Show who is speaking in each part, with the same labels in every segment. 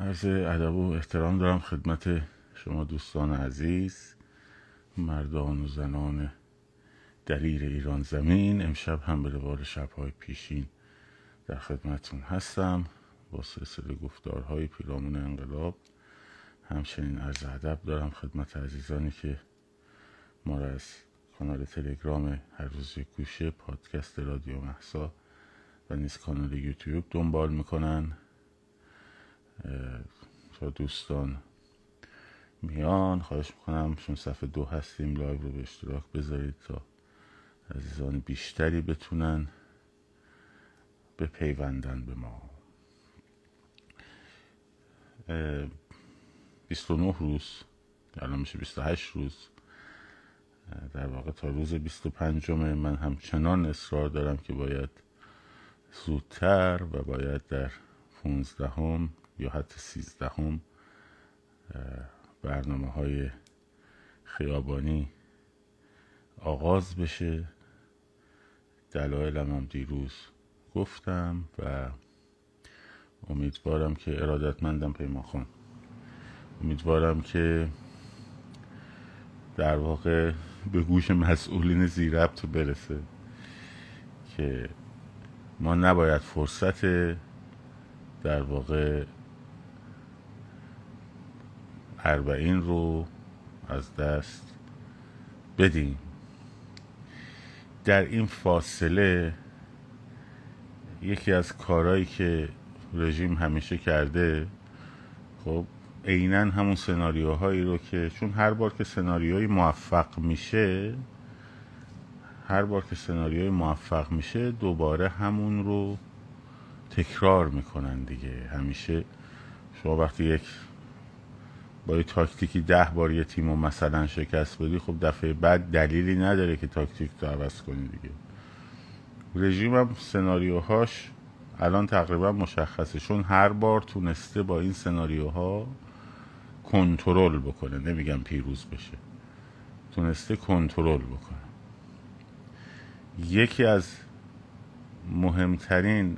Speaker 1: عرض ادب و احترام دارم خدمت شما دوستان عزیز مردان و زنان دلیر ایران زمین. امشب هم به روال شبهای پیشین در خدمتون هستم. با سلسله گفتارهای پیرامون انقلاب همچنین عرض ادب دارم خدمت عزیزانی که ما از کانال تلگرام هر روز گوشه پادکست رادیو محسا و نیز کانال یوتیوب دنبال می‌کنن. تا دوستان میان. خواهش می‌کنم چون صفحه دو هستیم live رو به اشتراک بذارید تا عزیزان بیشتری بتونن به پیوندن به ما 29 روز الان میشه 28 روز. در واقع تا روز 25 من همچنان اصرار دارم که باید زودتر و باید در 15 هم یا حتی 13 هم برنامه های خیابانی آغاز بشه. دلایلم هم دیروز گفتم و امیدوارم که ارادتمندم پیمان خان امیدوارم که در واقع به گوش مسئولین زیربط برسه که ما نباید فرصت در واقع اربعین رو از دست بدیم در این فاصله یکی از کارهایی که رژیم همیشه کرده خب عینا همون سناریوهایی رو که چون هر بار که سناریوی موفق میشه هر بار که سناریوی موفق میشه دوباره همون رو تکرار می‌کنن دیگه. همیشه شما وقتی یک با یه تاکتیکی ده بار یه تیم رو مثلا شکست بدی خب دفعه بعد دلیلی نداره که تاکتیک تو عوض کنی دیگه. رژیم هم سناریوهاش الان تقریبا مشخصه چون هر بار تونسته با این سناریوها کنترل بکنه نمیگم پیروز بشه. تونسته کنترل بکنه. یکی از مهمترین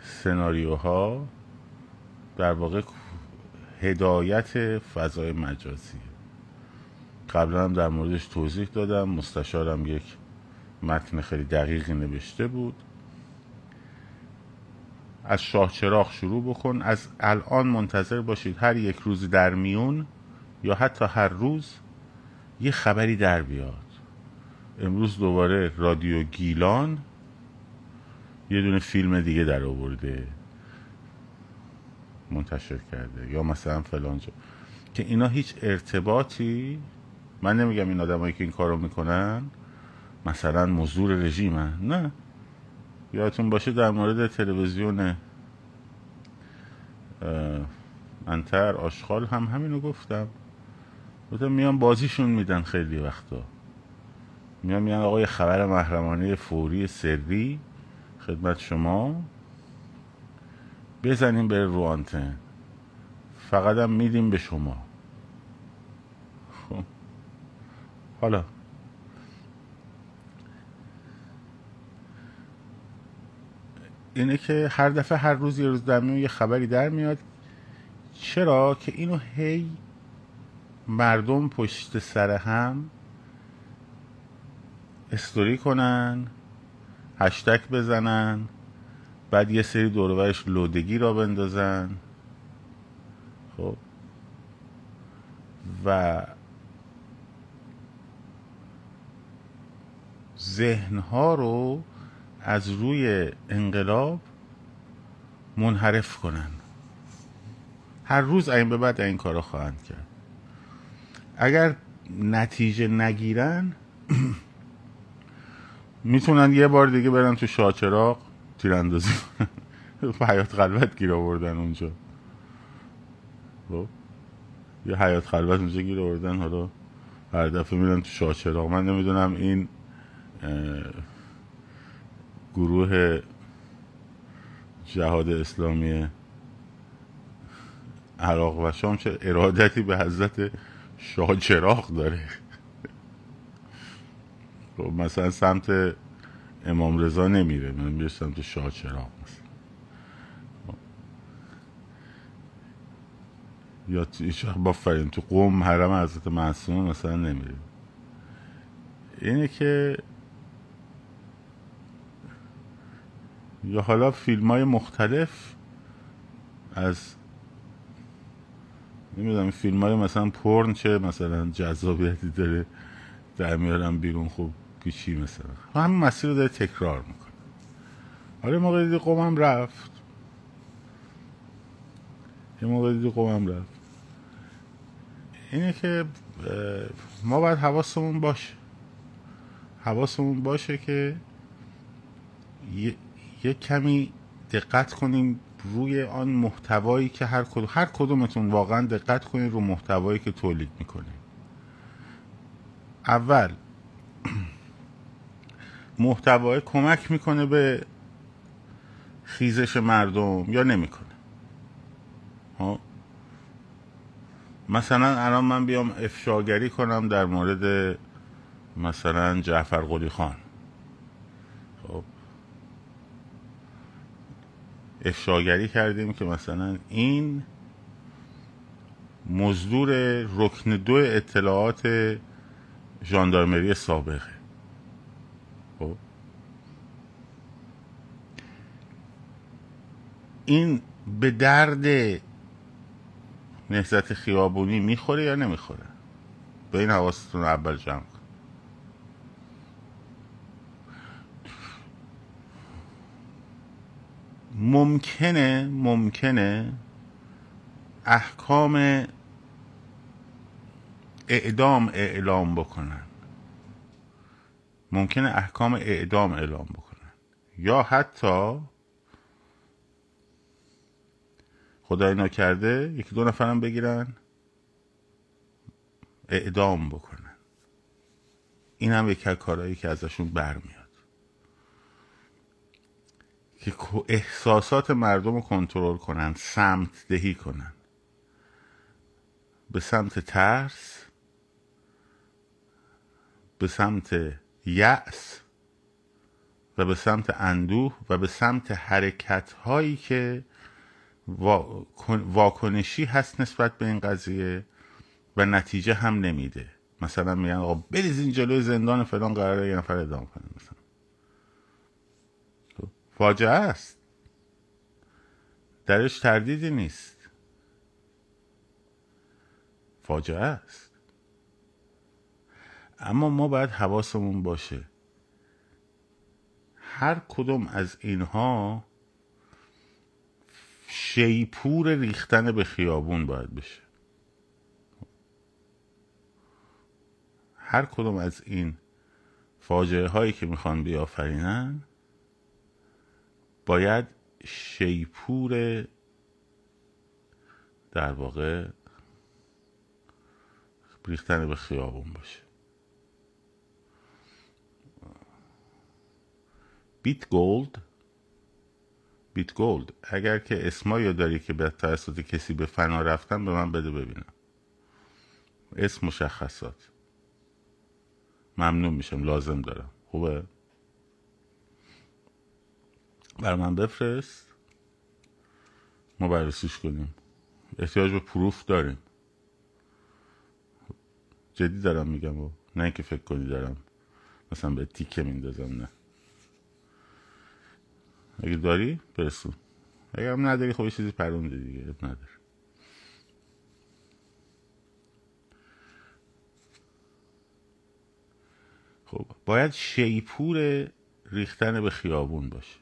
Speaker 1: سناریوها در واقع هدایت فضای مجازی. قبلا هم در موردش توضیح دادم. مستشارم یک متن خیلی دقیقی نوشته بود. از شاه چراغ شروع بکن. از الان منتظر باشید هر یک روز در میون یا حتی هر روز یه خبری در بیاد. امروز دوباره رادیو گیلان یه دونه فیلم دیگه در آورده. منتشر کرده یا مثلا فلان جا که اینا هیچ ارتباطی من نمیگم این آدمایی که این کارو می‌کنن مثلا مزدور رژیمن. نه. یادتون باشه در مورد تلویزیون انتر آشغال هم همینو گفتم. گفتم میان بازیشون میدن خیلی وقتا. میان میان آقای خبر محرمانه فوری سری خدمت شما. بزنیم بره رو آنتن فقط هم میدیم به شما. خب. حالا. اینه که هر دفعه هر روز یه روز در یه خبری در میاد. چرا که اینو هی مردم پشت سر هم استوری کنن هشتک بزنن. بعد یه سری دورورش لودگی را بندازن. خب. و ذهنها رو از روی انقلاب منحرف کنن. هر روز این به بعد این کارا خواهند کرد. اگر نتیجه نگیرن می‌تونن یه بار دیگه برن تو شاچراغ تیراندازی حیات خلوت گیر آوردن اونجا. خب؟ یه حیات خلوت اونجا گیر آوردن. حالا هر دفعه میرن تو شاچراغ من نمی‌دونم این گروه جهاد اسلامی عراق و شام چه ارادتی به حضرت شاه چراغ داره. خب مثلا سمت امام رضا نمیره. من میره سمت شاه چراغ یا هیچ با فرین تو قوم حرم حضرت معصومه مثلا نمیره. اینه که یا حالا فیلم های مختلف از نمی‌دونم فیلم های مثلا پرن چه؟ مثلا جذابیتی داره در میارم بیرون خوب چی مثلا. همین مسیر رو داره تکرار می‌کنه. حالا موقع دیدی قومم رفت. یه موقع دیدی قومم رفت. اینه که ما باید حواسمون باشه. حواسمون باشه که یه کمی دقت کنیم روی آن محتوایی که هر کدوم هر کدومتون واقعا دقت کنید رو محتوایی که تولید می‌کنیم اول محتوای کمک می‌کنه به خیزش مردم یا نمی‌کنه؟ ها مثلا الان من بیام افشاگری کنم در مورد مثلا جعفر قلی خان. خب. افشاگری کردیم که مثلا این مزدور رکن دو اطلاعات ژاندارمری سابقه. خب. این به درد نهزت خیابونی می‌خوره یا نمی‌خوره؟ به این حواستون اول جمع کن. ممکنه ممکنه احکام اعدام اعلام بکنن. ممکنه احکام اعدام اعلام بکنن. یا حتی خدای نکرده یکی دو نفرم بگیرن اعدام بکنن. این هم یکی از کارهایی که ازشون برمیاد. که احساسات مردم رو کنترل کنن سمت دهی کنن. به سمت ترس به سمت یأس و به سمت اندوه و به سمت حرکت هایی که واکنشی هست نسبت به این قضیه و نتیجه هم نمیده. مثلا میگن آقا بریزین جلوی زندان فلان قراره یه نفر ادام کنه مثلا. خب، فاجعه است. درش تردیدی نیست. فاجعه است. اما ما باید حواسمون باشه. هر کدوم از اینها شیپور ریختن به خیابون باید بشه. هر کدوم از این فاجعه هایی که می‌خوان بیافرینن باید شیپور در واقع ریختن به خیابون باشه. بیت گولد. بیت گولد. اگر که اسمایی داری که به توسط کسی به فنا رفتن به من بده ببینم. اسم مشخصات. ممنون میشم لازم دارم. خوبه؟ بر من بفرست. ما بررسیش کنیم. احتیاج به پروف داریم. جدی دارم میگم و نه اینکه فکر کنی دارم. مثلا به تیکه میندازم نه. اگه داری برسون. اگه هم نداری خب چیزی پرونده دیگه نداره. خب باید شیپور ریختن به خیابون باشه.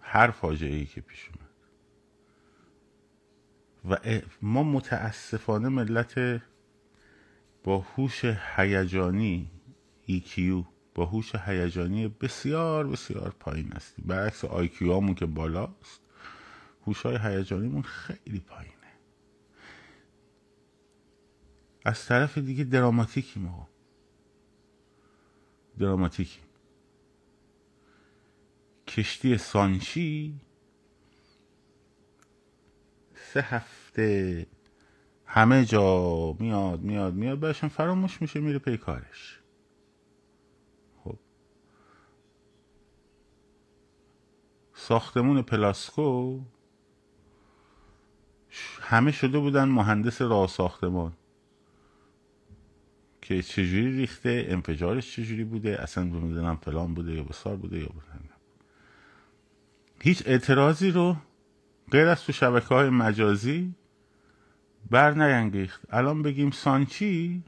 Speaker 1: هر فاجعه ای که پیش اومد. و ما متاسفانه ملت با هوش هیجانی EQ با هوش هیجانی بسیار بسیار پایین هستیم. برعکس آیکیو همون که بالاست هوش های هیجانیمون خیلی پایینه. از طرف دیگه دراماتیکی ما دراماتیکی کشتی سانچی سه هفته همه جا میاد میاد میاد بهشون فراموش میشه میره پی کارش. ساختمون پلاسکو همه شده بودن مهندس راه ساختمان. که چجوری ریخته انفجارش چجوری بوده اصلا نمی‌دونم فلان بوده یا بسار بوده یا بوده هیچ اعتراضی رو غیر از تو شبکه های مجازی بر نینگیخت الان بگیم سانچی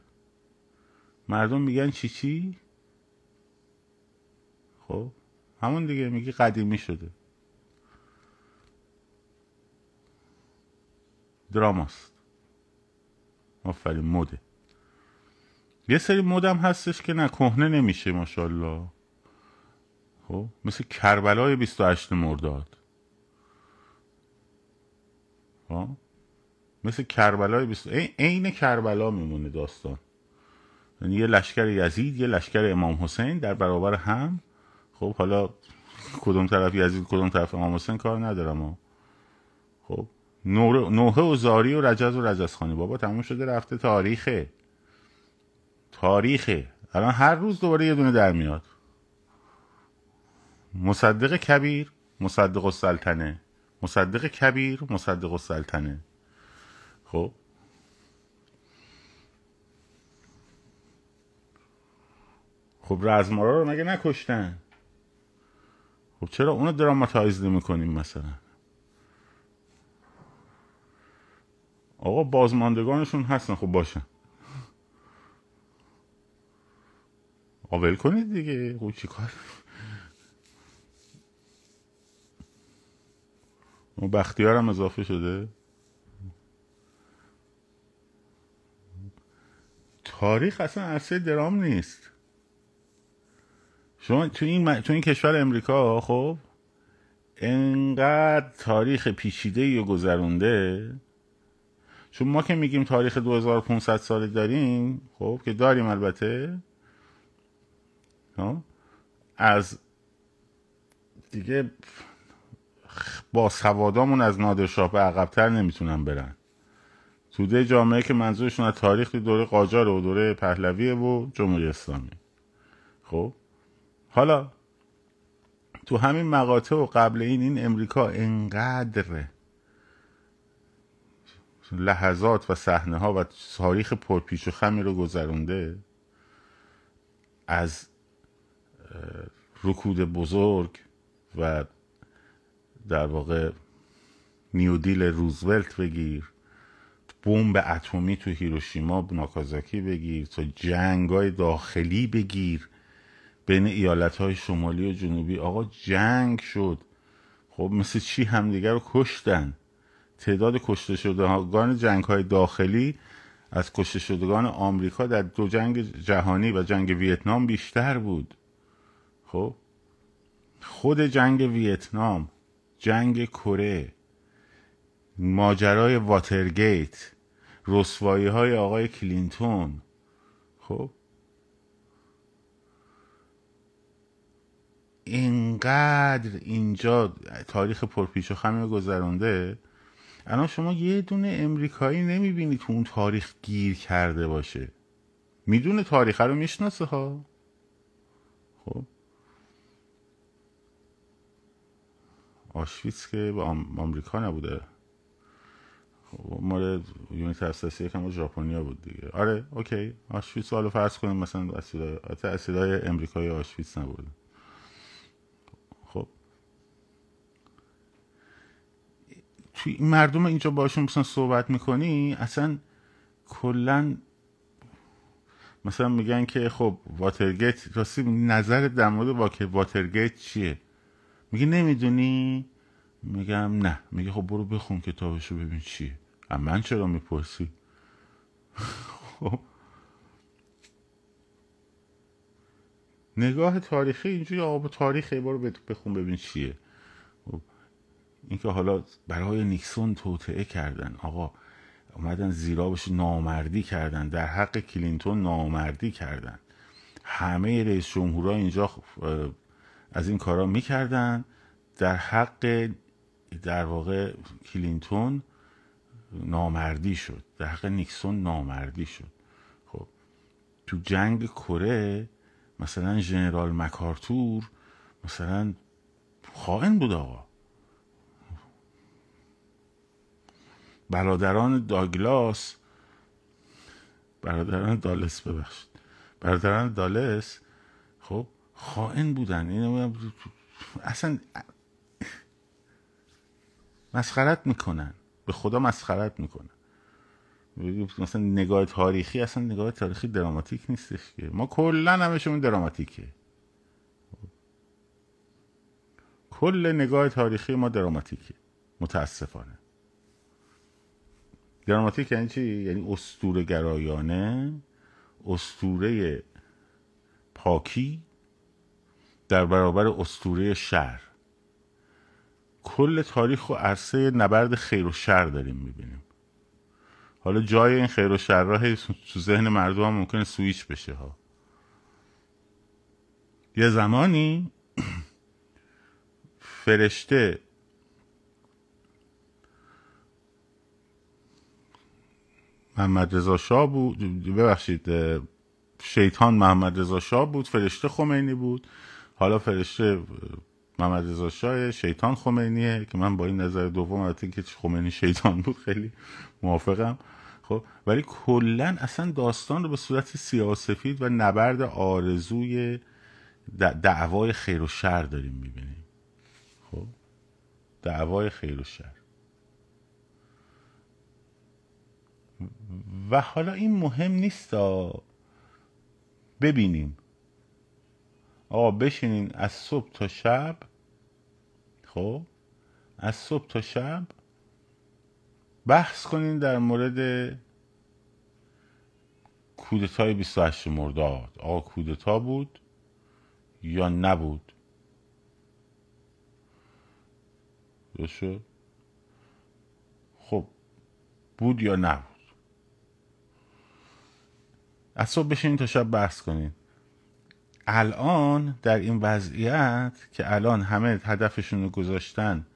Speaker 1: مردم میگن چی چی؟ خب همون دیگه میگی قدیمی شده. دراماست آفرین مده یه سری مدم هستش که نه کهنه نمیشه ماشاءالله. خب مثل کربلای 28 مرداد. خب مثل کربلای 20 عین کربلا میمونه داستان. یعنی یه لشکر یزید یه لشکر امام حسین در برابر هم. خب حالا کدوم طرف یزید کدوم طرف امام حسین کار ندارم. خب نوحه و زاری و رجز و رجزخانی. بابا تموم شده رفته تاریخه. تاریخه. الان هر روز دوباره یه دونه در میاد. مصدق کبیر مصدق السلطنه. مصدق کبیر مصدق السلطنه. خب؟ خب رزمارا رو مگه نکشتن؟ خب چرا اونو دراماتایز نمی‌کنیم مثلا؟ آقا بازماندگانشون هستن خب باشن آول کنید دیگه. خب چی کار؟ اون بختیار هم اضافه شده. تاریخ اصلا عرصه درام نیست. شما تو این, تو این کشور امریکا خب انقدر تاریخ پیچیده و گذرونده. چون ما که میگیم تاریخ 2500 ساله داریم خب که داریم البته. خب، از دیگه با سوادامون از نادرشاه به عقبتر نمی‌تونن برن. توده جامعه که منظورشون از تاریخ دوره قاجار و دوره پهلویه و جمهوری اسلامی. خب حالا تو همین مقاطع و قبل این این امریکا انقدر لحظات و صحنه ها و تاریخ پرپیچ و خمی رو گذرونده از رکود بزرگ و در واقع نیودیل روزولت بگیر بمب اتمی تو هیروشیما ناکازاکی بگیر تا جنگ داخلی بگیر بین ایالت های شمالی و جنوبی. آقا جنگ شد. خب مثل چی همدیگر رو کشتن؟ تعداد کشته شدگان جنگ های داخلی از کشته شدگان آمریکا در دو جنگ جهانی و جنگ ویتنام بیشتر بود. خب؟ خود جنگ ویتنام جنگ کره ماجرای واترگیت رسوایی های آقای کلینتون. خب؟ اینقدر اینجا تاریخ پرپیچ و خم گذرانده الان شما یه دونه امریکایی نمی‌بینی تو اون تاریخ گیر کرده باشه. می‌دونه تاریخ رو می‌شناسه ها. خب. آشویتس که به آمریکا نبوده. خب مال یونیت اساسی یکم ژاپنیا بود دیگه. آره اوکی. آشویتس حالا فرض کنیم مثلا اسیدای اسیدای امریکایی آشویتس نبود توی مردم اینجا باشون مثلا صحبت می‌کنی اصلا کلا مثلا میگن که خب واترگیت راستی نظر در مورد واترگیت چیه؟ میگه نمی‌دونی؟ میگم نه. میگه خب برو بخون کتابشو ببین چیه. من چرا می‌پرسی؟ خب. نگاه تاریخی اینجوری آقا تاریخی برو بخون ببین چیه. اینکه حالا برای نیکسون توطعه کردن آقا اومدن زیرابش نامردی کردن در حق کلینتون نامردی کردن. همه رئیس جمهورها اینجا از این کارا می‌کردن. در حق در واقع کلینتون نامردی شد. در حق نیکسون نامردی شد. خب تو جنگ کره مثلا ژنرال مکارتور مثلا خائن بود آقا. برادران داگلاس. برادران دالس ببخشید. برادران دالس خب خائن بودن. این اصلا مسخرت می‌کنن. به خدا مسخرت می‌کنن. مثلا نگاه تاریخی اصلا نگاه تاریخی دراماتیک نیستش که. ما کلا همشون دراماتیکه. کل نگاه تاریخی ما دراماتیکه. متاسفانه. دراماتیک یعنی چی؟ یعنی استور گرایانه استوره پاکی در برابر استوره شر کل تاریخ و عرصه نبرد خیر و شر داریم می‌بینیم. حالا جای این خیر و شر راه تو ذهن مردم هم ممکنه سویچ بشه ها. یه زمانی فرشته محمد رضا شاه بود. ببخشید شیطان محمد رضا شاه بود فرشته خمینی بود. حالا فرشته محمد رضا شاه شیطان خمینیه که من با این نظر دوم البته که خمینی شیطان بود خیلی موافقم. خب ولی کلا اصلا داستان رو به صورت سیاسفید و نبرد آرزوی دعوای خیر و شر داریم می‌بینیم. خب دعوای خیر و شر. و حالا این مهم نیست ببینیم. آقا بشینین از صبح تا شب. خب؟ از صبح تا شب بحث کنین در مورد کودتای 28 مرداد. آقا کودتا بود یا نبود؟ درست خب بود یا نبود؟ از صبح بشینین تا شب بحث کنین. الان در این وضعیت که الان همه هدفشون رو گذاشتن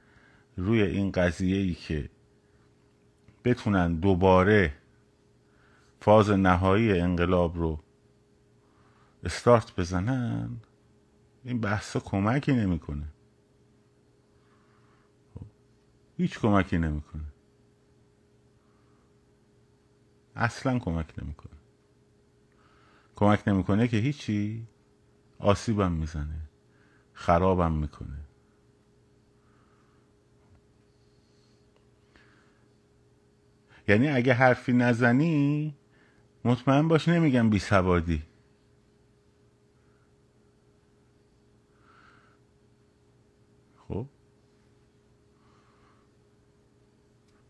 Speaker 1: روی این قضیه ای که بتونن دوباره فاز نهایی انقلاب رو استارت بزنن این بحثا کمکی نمی‌کنه. هیچ کمکی نمی‌کنه. اصلا کمک نمی‌کنه. کمک نمی‌کنه که هیچی؟ آسیبم می‌زنه. خرابم می‌کنه. یعنی اگه حرفی نزنی مطمئن باش نمیگم بی سوادی. خب؟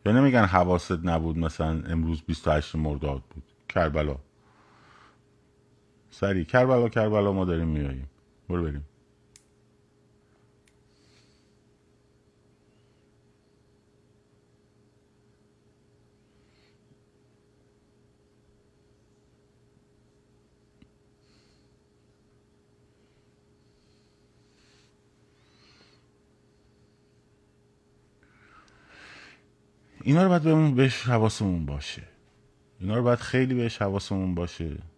Speaker 1: یا نمیگن حواست نبود مثلا امروز 28 مرداد بود. کربلا. سری کربلا کربلا ما داریم میاییم برو بریم. اینا رو باید بهش حواسمون باشه. اینا رو باید خیلی بهش حواسمون باشه.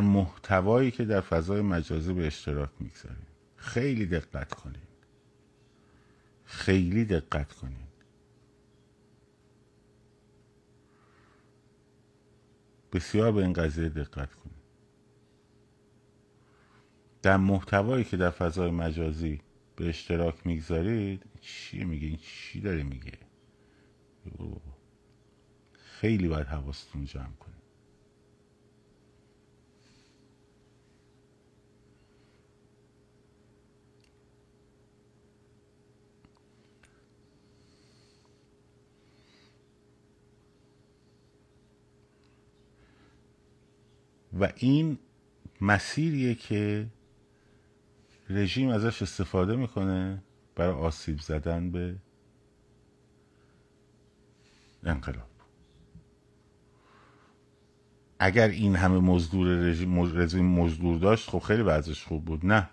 Speaker 1: محتوایی که در فضای مجازی به اشتراک می‌گذاریم. خیلی دقت کنید. خیلی دقت کنید. بسیار به این قضیه دقت کنید. در محتوایی که در فضای مجازی به اشتراک می‌گذارید چی میگه؟ این چی داره میگه؟ خیلی باید حواستون جمع کنید. و این مسیریه که رژیم ازش استفاده می‌کنه برای آسیب زدن به انقلاب. اگر این همه مزدور رژیم مزدور داشت خب خیلی وضعش خوب بود. نه.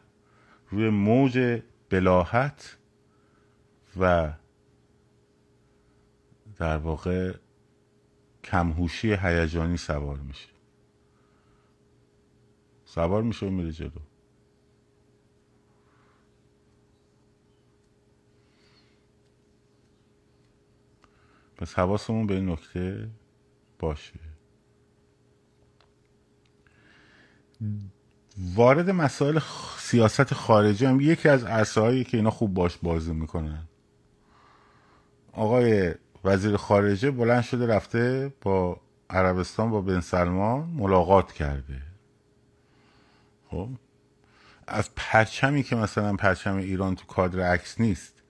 Speaker 1: روی موج بلاحت و در واقع کمهوشی هیجانی سوار میشه. سوار میشه و میره جلو. پس حواسمون به این نکته باشه. وارد مسائل سیاست خارجی هم یکی از عرصه‌هایی که اینا خوب باش بازی می‌کنن. آقای وزیر خارجه بلند شده رفته با عربستان با بن سلمان ملاقات کرده. خب؟ از پرچمی که مثلا پرچم ایران تو کادر عکس نیست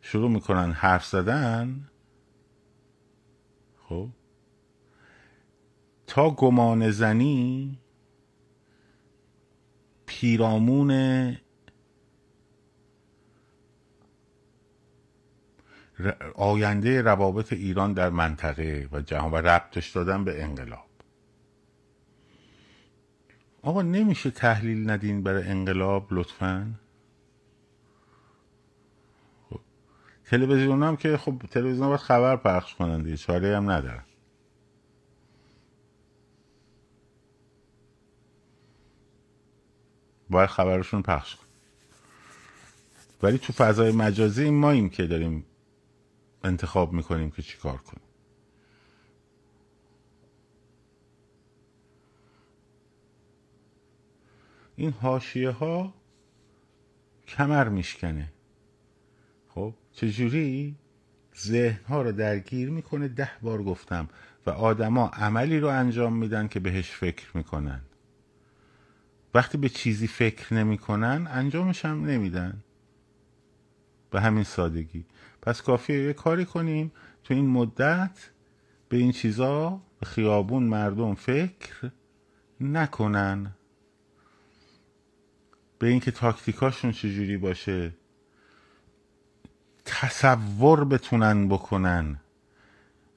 Speaker 1: شروع می‌کنن حرف زدن خب؟ تا گمان زنی پیرامون آینده روابط ایران در منطقه و جهان و ربطش دادن به انقلاب. آقا نمیشه تحلیل ندین برای انقلاب لطفا؟ خب. تلویزیون هم که خب تلویزیون باید خبر پخش کنن دیگه چاره هم ندارن. باید خبرشون پخش کن ولی تو فضای مجازی این ماییم که داریم انتخاب می‌کنیم که چیکار کنیم. این هاشیه ها کمر میشکنه. خب چجوری؟ ذهن ها رو درگیر می‌کنه ده بار گفتم و آدما عملی رو انجام میدن که بهش فکر می‌کنن. وقتی به چیزی فکر نمی‌کنن انجامش هم نمیدن. به همین سادگی. پس کافیه یه کاری کنیم تو این مدت به این چیزا به خیابون مردم فکر نکنن. به اینکه تاکتیکاشون چجوری باشه تصور بتونن بکنن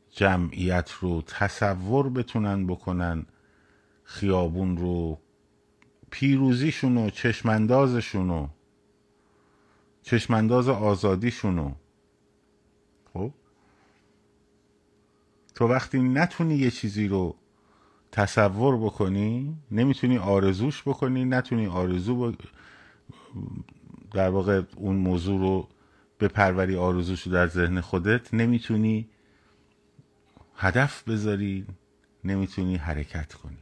Speaker 1: جمعیت رو تصور بتونن بکنن خیابون رو پیروزیشون و چشماندازشون و چشمانداز آزادیشونو خب؟ تو وقتی نتونی یه چیزی رو تصور بکنی نمی‌تونی آرزوش بکنی نتونی آرزو در واقع اون موضوع رو به پروری آرزوش رو در ذهن خودت. نمی‌تونی هدف بذاری نمی‌تونی حرکت کنی.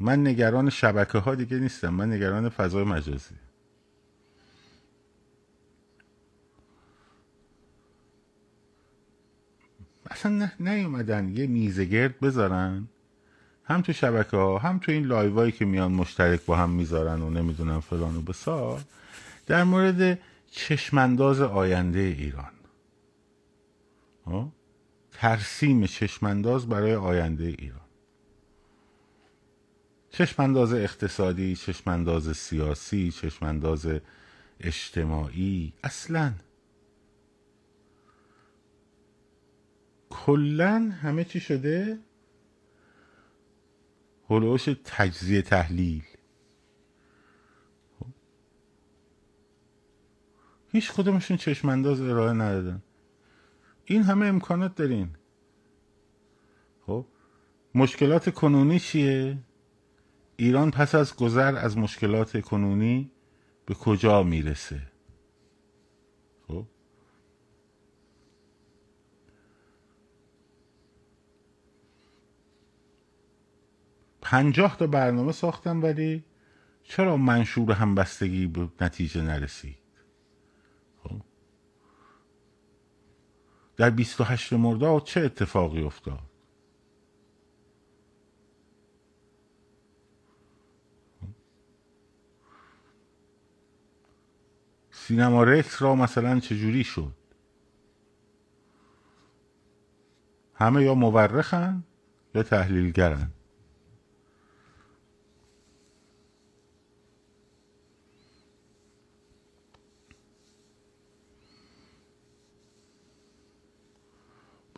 Speaker 1: من نگران شبکه ها دیگه نیستم. من نگران فضای مجازی. اصلا نیومدن یه میزه گرد بذارن؟ هم تو شبکه ها هم تو این لایوایی که میان مشترک با هم می‌ذارن و نمی‌دونم فلان و بسار در مورد چشمانداز آینده ایران. ترسیم چشمانداز برای آینده ایران. چشمانداز اقتصادی چشمانداز سیاسی چشمانداز اجتماعی اصلا کلا همه چی شده؟ هلوش تجزیه تحلیل. هیچ کدومشون چشمانداز ارائه ندادن. این همه امکانات دارین. خب مشکلات کنونی چیه؟ ایران پس از گذر از مشکلات کنونی به کجا می‌رسه؟ خب پنجاه تا برنامه ساختم ولی چرا منشور همبستگی به نتیجه نرسید؟ خب. در 28 مرداد چه اتفاقی افتاد؟ سینما رکس را مثلا چجوری شد؟ همه یا مورخن یا تحلیلگرن؟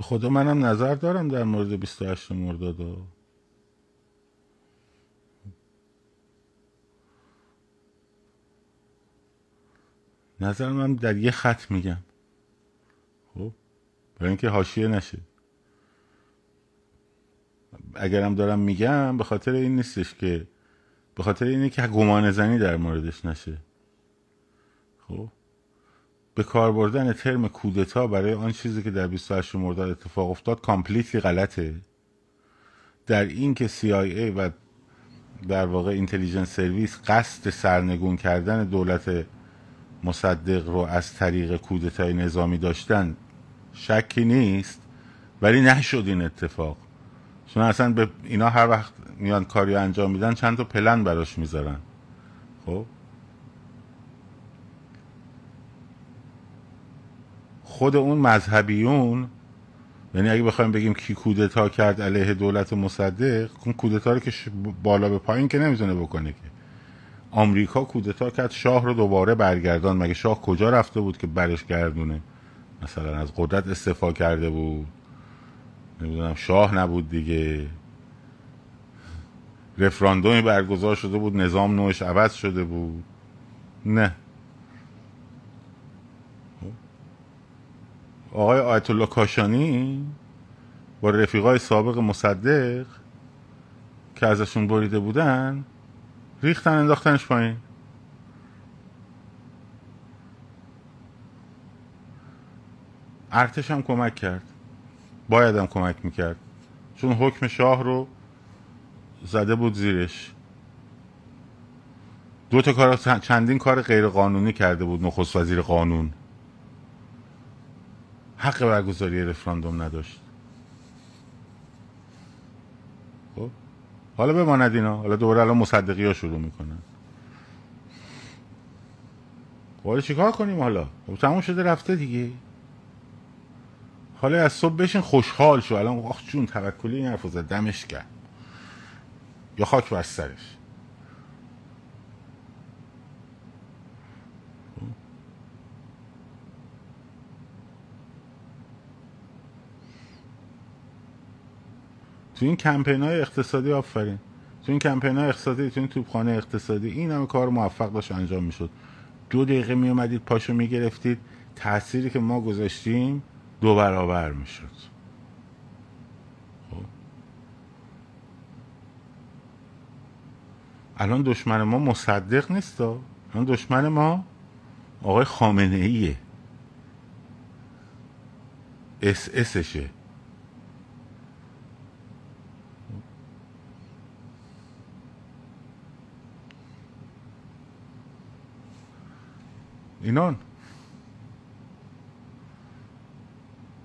Speaker 1: خدا منم نظر دارم در مورد 28 مرداد نظر من در یه خط میگم. خب برای اینکه حاشیه نشه. اگرم دارم میگم به خاطر این نیستش که به خاطر اینه که گمانه زنی در موردش نشه. خب؟ به کار بردن ترم کودتا برای آن چیزی که در 28 مرداد اتفاق افتاد completely غلطه. در این که CIA و در واقع intelligence service قصد سرنگون کردن دولت مصدق رو از طریق کودتای نظامی داشتن شکی نیست ولی نشد این اتفاق. چون اصلا به اینا هر وقت میان کاری انجام میدن چند تا پلن براش می‌ذارن. خب؟ خود اون مذهبیون یعنی اگه بخوایم بگیم کی کودتا کرد علیه دولت مصدق اون کودتا رو که بالا به پایین که نمی‌تونه بکنه که. آمریکا کودتا کرد شاه رو دوباره برگردان. مگه شاه کجا رفته بود که برش گردونه؟ مثلا از قدرت استفا کرده بود. نمی‌دونم شاه نبود دیگه. رفراندومی برگزار شده بود نظام نوش عوض شده بود. نه. آقای آیت الله کاشانی با رفیقای سابق مصدق که ازشون بریده بودن ریختن انداختنش پایین. ارتش هم کمک کرد. باید هم کمک می‌کرد. چون حکم شاه رو زده بود زیرش. دو تا کار چندین کار غیر قانونی کرده بود نخست وزیر قانون. حق برگزاری رفراندوم نداشت. خب؟ حالا بماند اینا. حالا دوباره الان مصدقی ها شروع می‌کنن. خب، حالا چیکار کنیم حالا؟ خب تموم شده رفته دیگه. حالا از صبح بشین خوشحال شو. الان آخ جون توکلی این حرف زد. دمش کرد یا خاک بر سرش. تو این کمپین های اقتصادی آفرین. تو این کمپین های اقتصادی تو این توپخانه اقتصادی این همه کار موفق داشت انجام می‌شد. دو دقیقه می اومدید پاشو می‌گرفتید. تأثیری که ما گذاشتیم دو برابر می‌شد. خب. الان دشمن ما مصدق نیست الان دشمن ما آقای خامنه ایه اس اسشه اینان.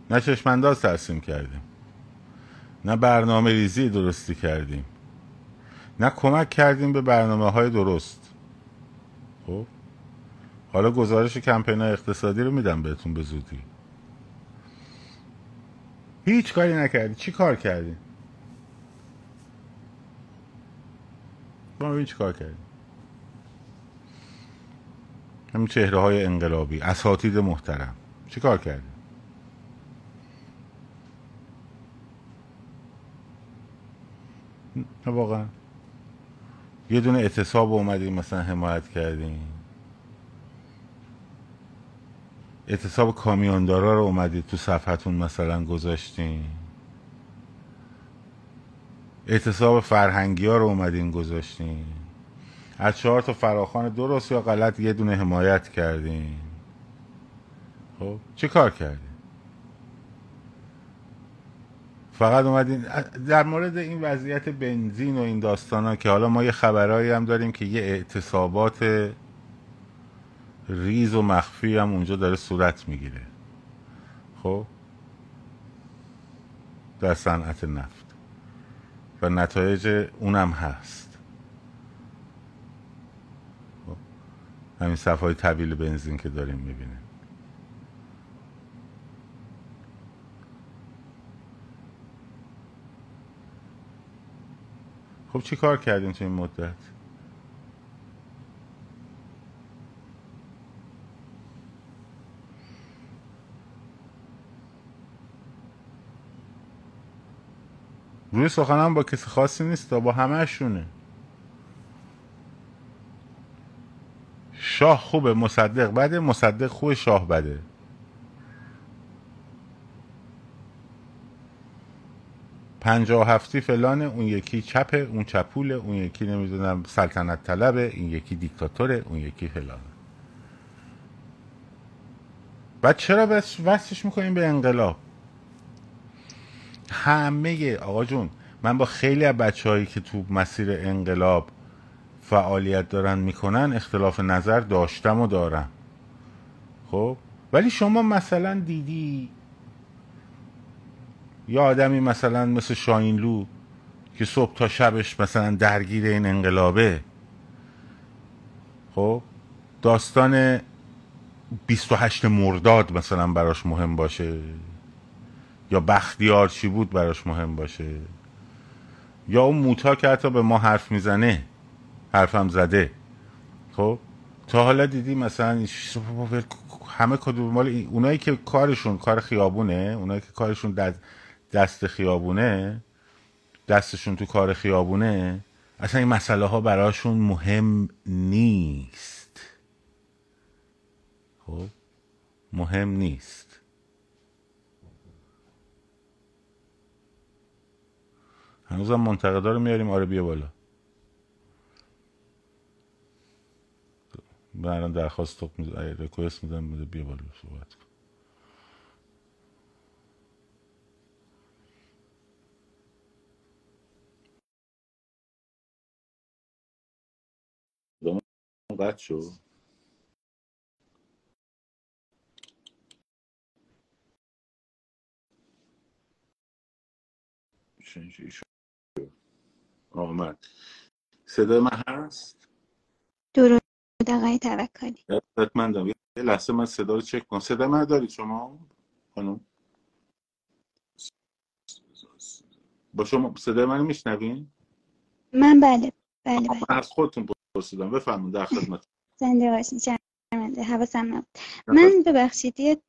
Speaker 1: نه چشمانداز ترسیم کردیم. نه برنامه ریزی درستی کردیم. نه کمک کردیم به برنامه های درست. خب؟ حالا گزارش کمپین اقتصادی رو میدم بهتون به زودی. هیچ کاری نکردی. چی کار کردی؟ با هیچ کار کردی؟ همین چهره های انقلابی اساتید محترم. چی کار کردی؟ نه واقعا. یه دونه اعتصاب اومدیم مثلا حمایت کردیم اعتصاب کامیوندارا رو اومدید تو صفحتون مثلا گذاشتیم اعتصاب فرهنگی ها رو اومدین گذاشتیم از چهار تا فراخان درست یا غلط یه دونه حمایت کردیم خب چه کار کردیم فقط اومدین در مورد این وضعیت بنزین و این داستان ها که حالا ما یه خبرهایی هم داریم که یه اعتصابات ریز و مخفی هم اونجا داره صورت می‌گیره. خب؟ در صنعت نفت. و نتایج اونم هست خب. همین صفحه طویل بنزین که داریم می‌بینیم. خب چی کار کردیم تو این مدت؟ روی سخنم با کسی خاصی نیست با همهشونه. شاه خوبه مصدق بده مصدق خوب شاه بده. پنجاه هفتی فلانه اون یکی چپه اون چپوله اون یکی نمی‌دونم سلطنت طلبه این یکی دیکتاتوره اون یکی فلانه. بعد چرا بس وصلش می‌کنیم به انقلاب؟ همه آقا جون من با خیلی از بچه که تو مسیر انقلاب فعالیت دارن می‌کنن اختلاف نظر داشتم و دارم. خب؟ ولی شما مثلا دیدی یا آدمی مثلا مثل شاینلو که صبح تا شبش مثلا درگیر این انقلابه. خب؟ داستان 28 مرداد مثلا براش مهم باشه. یا بختیار چی بود براش مهم باشه. یا اون موتا که حتی به ما حرف می‌زنه. حرفم زده. خب؟ تا حالا دیدی مثلا همه کدوم مال اونایی که کارشون کار خیابونه اونایی که کارشون دست خیابونه دستشون تو کار خیابونه اصلا این مسئله ها براشون مهم نیست. خب؟ مهم نیست. هنوزم منتقدا رو میاریم. آره بیا بالا. برام درخواست تو ریکوست میدم بیا بالا صحبت کن. قطع شد. آمد صدای من هست؟
Speaker 2: درود آقای توکلی.
Speaker 1: حتمندم یه لحظه من صدا رو چک کنم. صدا من دارید شما؟ خانم. با شما صدای من میشنوین؟
Speaker 2: من بله بله بله.
Speaker 1: از خودتون پرسیدم. بفرمایید در خدمت.
Speaker 2: زنده باشین شرمنده حواسم نبود. من ببخشید یه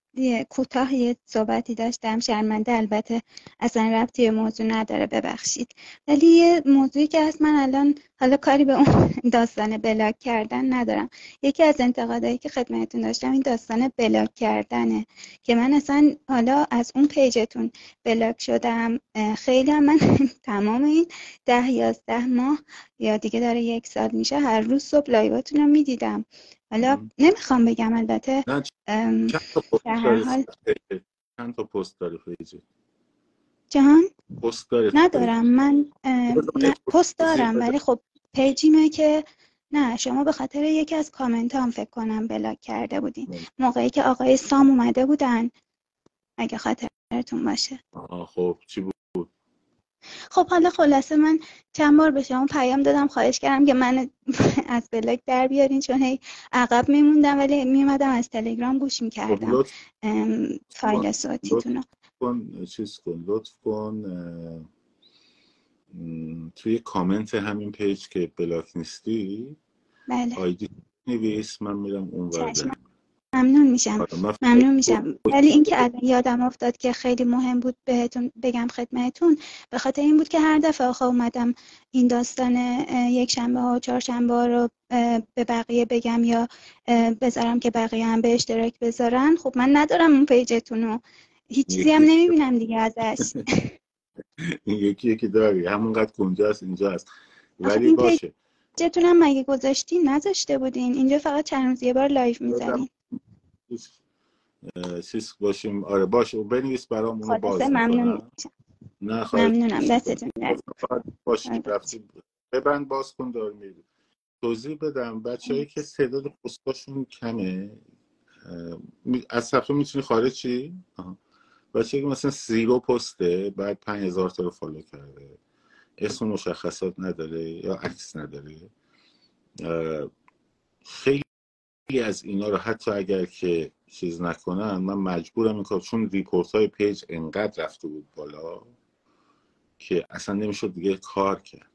Speaker 2: کوتاه یه صحبتی داشتم شرمنده البته اصلا ربطی به موضوع نداره ببخشید. ولی یه موضوعی که از من الان حالا کاری به اون داستان block کردن ندارم. یکی از انتقادهایی که خدمتتون داشتم این داستان block کردنه که من اصلا حالا از اون page تون block شدم. خیلی هم من تمام این ده یازده ماه یا دیگه داره یک سال میشه هر روز صبح live اتون رو می‌دیدم. حالا نمی‌خوام بگم البته
Speaker 1: چند تا پست داره پیجه
Speaker 2: جهان؟
Speaker 1: پست
Speaker 2: ندارم. من پست دارم ولی خب پیجیمه که نه شما به خاطر یکی از کامنت هم فکر کنم بلاک کرده بودین. موقعی که آقای سام اومده بودن اگه خاطرتون باشه.
Speaker 1: خب چی بود؟
Speaker 2: خب حالا خلاصه من چند بار به شما پیام دادم خواهش کردم که من از بلاک در بیارین چون هی عقب میموندم ولی میومدم از تلگرام گوش می‌کردم.
Speaker 1: خب،
Speaker 2: فایل صوتیتون
Speaker 1: کن چیز کن لطف کن توی کامنت همین page که block نیستی؟
Speaker 2: بله.
Speaker 1: آیدی بنویس من میرم اون
Speaker 2: ممنون میشم. ممنون میشم. ولی اینکه الان یادم افتاد که خیلی مهم بود بهتون بگم خدمتون به خاطر این بود که هر دفعه آخه اومدم این داستان یک شنبه ها و چهارشنبه ها رو به بقیه بگم یا بذارم که بقیه هم به اشتراک بذارن. خب من ندارم اون پیجتون رو. هیچ چیزی هم نمی‌بینم دیگه ازش.
Speaker 1: این یکی یکی داری. همونقدر کنجاست اینجا هست ولی باشه.
Speaker 2: جتونم مگه گذاشتین؟ نذاشته بودین. اینجا فقط چند روز یه بار لایف می‌زنین.
Speaker 1: چیز باشیم. آره باشه. بنویس برام اونو باز
Speaker 2: ممنون.
Speaker 1: نه
Speaker 2: ممنونم. دستتون
Speaker 1: باشیم رفتیم. ببند باز کن دار میری. توضیح بدم. بچه هایی که تعداد پستاشون کمه از صفحه می‌تونی خارج چی؟ بچه که مثلا زیرو پسته بعد پنج هزار تا رو فالو کرده. اسم مشخصات نداره یا عکس نداره. خیلی از اینا رو حتی اگر که چیز نکنن من مجبورم این کار چون ریپورت های پیج انقدر رفته بود بالا که اصلا نمی‌شد دیگه کار کرد.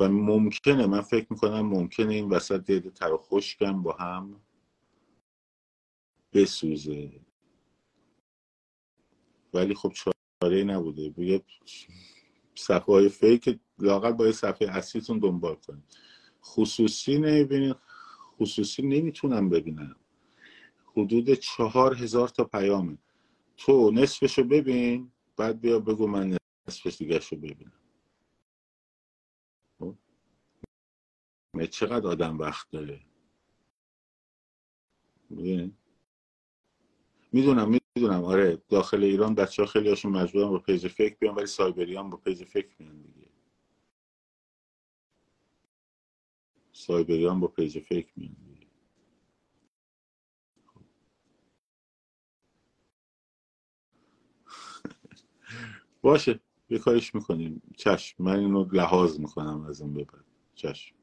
Speaker 1: و ممکنه من فکر می‌کنم ممکنه این وسط دیده تر و خشکم با هم بسوزه. ولی خب چاره نبوده. بگه صفحه های فیک لاغل با صفحه اصلیتون دنبال کنید. خصوصی نمی‌بینید. خصوصی نمی‌تونم ببینم. حدود چهار هزار تا پیامه. تو نصفشو ببین بعد بیا بگو من نصفش دیگه شو ببینم. خب؟ چقدر آدم وقت داره؟ می‌دونم می‌دونم. آره داخل ایران بچه ها خیلی هاشون مجبورن با page fake بیان ولی سایبریان با page fake میان دیگه. سایبریان با page fake میان دیگه. باشه یه کارش می‌کنیم. چشم من اینو لحاظ می‌کنم از این ببر چشم.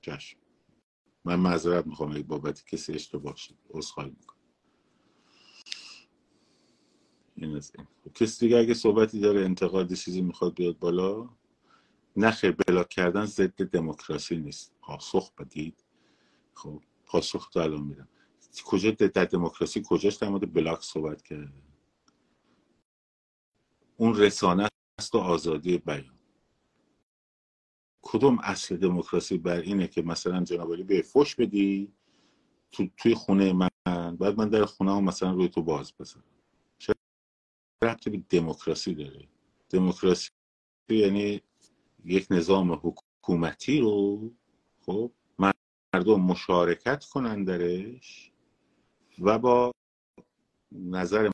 Speaker 1: چشم. من معذرت می‌خوام اگه بابت کسی اشتباه شد. عذرخواهی می‌کنم. این از این. خب، کسی دیگه اگه صحبتی داره انتقاد چیزی می‌خواد بیاد بالا؟ نخیر بلاک کردن ضد دموکراسی نیست. پاسخ بدید. خب پاسخ تو الان میدم. کجا در دموکراسی کجاش در مورد بلاک صحبت کرده اون رسانه است و آزادی بیان. کدوم اصل دموکراسی بر اینه که مثلا جناب به فش بدی تو توی خونه من بعد من در خونه هم مثلا روی تو باز بزنم. چه ربطی به دموکراسی داره؟ دموکراسی یعنی یک نظام حکومتی رو خب مردم مشارکت کنن درش و با نظر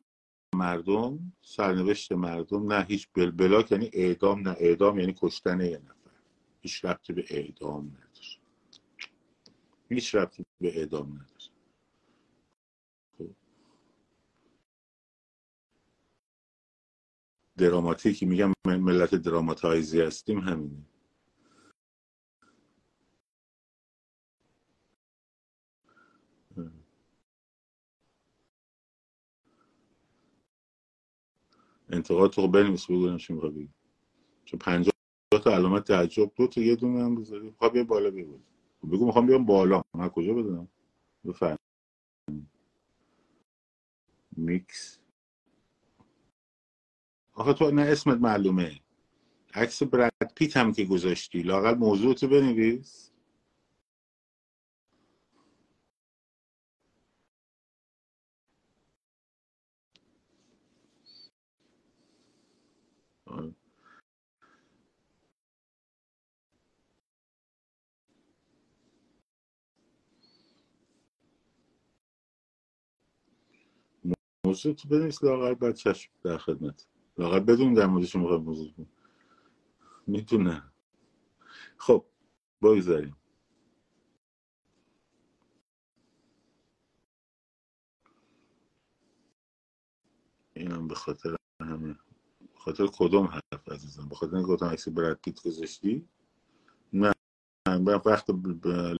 Speaker 1: مردم سرنوشت مردم نه هیچ بلبلاک یعنی اعدام نه اعدام یعنی کشتن یه نفر. هیچ ربطی به اعدام نداره. هیچ ربطی به اعدام نداره خب. دراماتیکی میگم ملت دراماتایزی هستیم همینه. انتقاد تو بنویس بگو چی می‌خوای چون 50 تا علامت تعجب دو تا یه دونه هم بذاری. خب بیا بالا بگو خب بگو می‌خوام بیام بالا. من کجا بدونم بفرم میکس. آخه تو نه اسمت معلومه. عکس برد پیت هم که گذاشتی. لاقل موضوع تو بنویس. موضوع تو بنویس لاغر چشم در خدمت. لاغر بدون در موردش می‌خواد موضوع می‌تونه. خب بگذاریم. اینم به خاطر همه. خاطر کدوم حرف عزیزم؟ به خاطر اینکه گفتم عکس برد پیت گذاشتی؟ نه. وقت